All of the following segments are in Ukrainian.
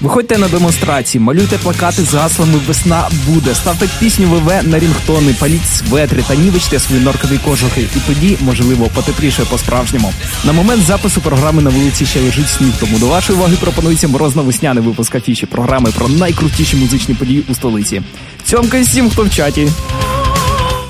Виходьте на демонстрації, малюйте плакати з гаслами Весна буде, ставте пісню ВВ на рінгтони, паліть светри та нівечте свої норкові кожухи. І тоді, можливо, потепліше по-справжньому. На момент запису програми на вулиці ще лежить сніг. Тому до вашої уваги пропонується морозно-весняний випуск афіші програми про найкрутіші музичні події у столиці. Цьомка всім, хто в чаті.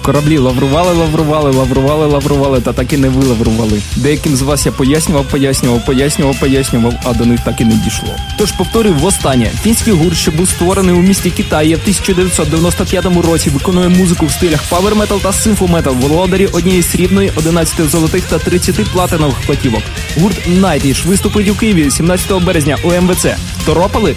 Кораблі лаврували, лаврували, лаврували, лаврували, та так і не вилаврували. Деяким з вас я пояснював, пояснював, пояснював, пояснював, а до них так і не дійшло. Тож повторюю востаннє. Фінський гурт, що був створений у місті Кітеє в 1995 році, виконує музику в стилях power metal та симфометал, володарі однієї срібної, 11 золотих та 30 платинових платівок. Гурт Nightwish виступить у Києві 17 березня у МВЦ. Второпали?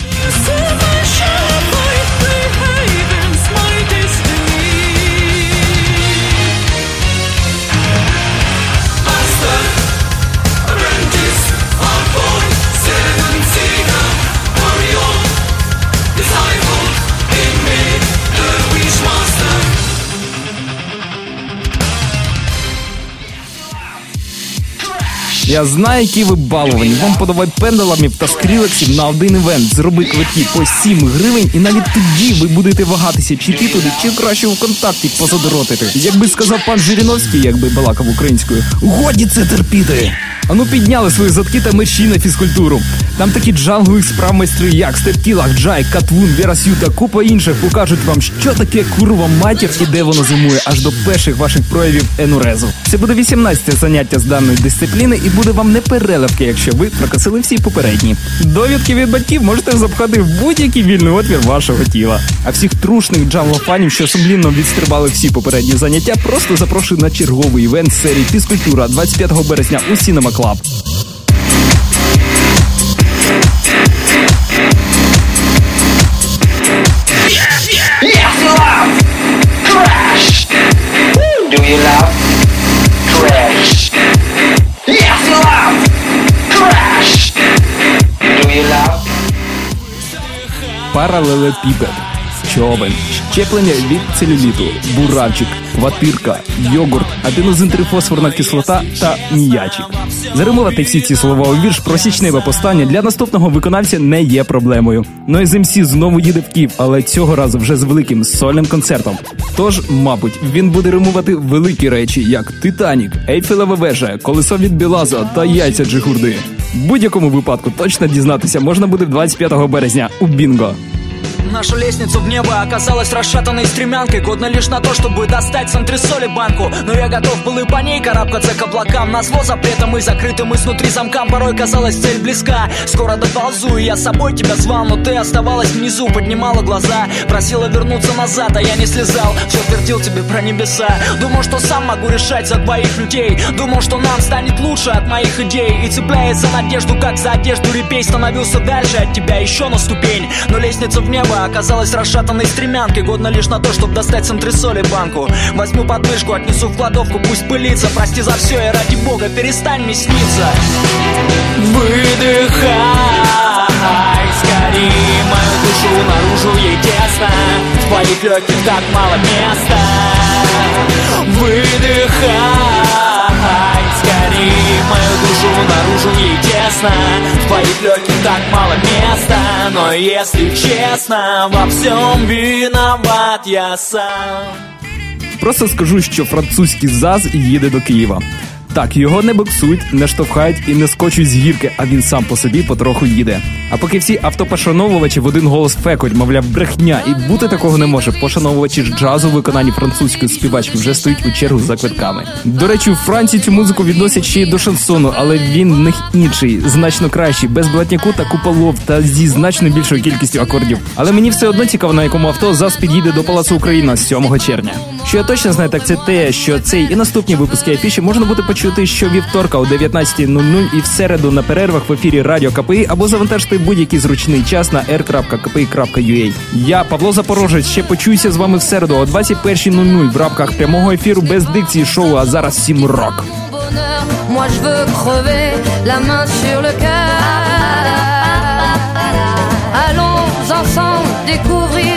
Я знаю, які ви баловані. Вам подавай пенделамів та скрілексів на один івент. Зроби квитки по 7 гривень, і навіть тоді ви будете вагатися, чи йти туди, чи краще в контакті позадоротити. Якби сказав пан Жириновський, якби балакав українською, годі це терпіти. Ану підняли свої задки та мечі на фізкультуру. Там такі джангові справ майстри, як Стептілах, Джай, Катвун, Вірасю та купа інших покажуть вам, що таке курва матір і де воно зимує аж до перших ваших проявів енурезу. Це буде 18 заняття з даної дисципліни і буде вам не переливки, якщо ви прокосили всі попередні. Довідки від батьків можете запхати в будь-який вільний отвір вашого тіла. А всіх трушних джанглофанів, що сумлінно відстрибали всі попередні заняття, просто запрошую на черговий івент серії фізкультура 25 березня у Cinema Club. Паралелепіпед, човен, щеплення від целюліту, буравчик, ватирка, йогурт, аденозинтрифосфорна кислота та міячик. Заримувати всі ці слова у вірш про січневе постання для наступного виконавця не є проблемою. Ну і з МС знову їде в Київ, але цього разу вже з великим сольним концертом. Тож, мабуть, він буде римувати великі речі, як Титанік, Ейфелева вежа, колесо від Білаза та яйця Джигурди. Будь-якому випадку точно дізнатися можна буде 25 березня у Бінго. Наша лестница в небо оказалась расшатанной стремянкой. Годна лишь на то, чтобы достать с антресоли банку. Но я готов был и по ней карабкаться к облакам. Назло запретом и закрытым изнутри замкам Порой казалась цель близка. Скоро доползу, и я с собой тебя звал. Но ты оставалась внизу, поднимала глаза. Просила вернуться назад, а я не слезал. Все твердил тебе про небеса. Думал, что сам могу решать за двоих людей. Думал, что нам станет лучше от моих идей. И цепляясь за надежду, как за одежду репей Становился дальше от тебя еще на ступень. Но лестница в небо оказалась расшатанной стремянкой. Годна лишь на то, чтобы достать с антресоли банку. Возьму подмышку, отнесу в кладовку, пусть пылится. Прости за все и ради бога перестань мне сниться. Выдыхай скорее мою душу наружу ей тесно. В твоих легких так мало места. Выдыхай скорее мою душу наружу ей тесно В твоих легких так мало места Но если честно, во всем виноват я сам Просто скажу, що французький ЗАЗ їде до Києва. Так, його не боксують, не штовхають і не скочуть з гірки, а він сам по собі потроху їде. А поки всі автопошановувачі в один голос фекуть, мовляв, брехня, і бути такого не може. Пошановувачі ж джазу виконанні французької співачки вже стоять у чергу за квитками. До речі, у Франції цю музику відносять ще й до шансону, але він в них інший, значно кращий, без блатняку та куполов та зі значно більшою кількістю акордів. Але мені все одно цікаво, на якому авто ЗАЗ підійде до Палацу Україна з 7 червня. Що я точно знаю, так це те, що цей і наступні випуски афіші можна буде почути щовівторка о 19.00 і в середу на перервах в ефірі Радіо КПІ або завантажити будь-який зручний час на r.kpi.ua. Я, Павло Запорожець, ще почуюся з вами в середу о 21.00 в рамках прямого ефіру без дикції шоу, а зараз сім рок. Moi je veux découvrir.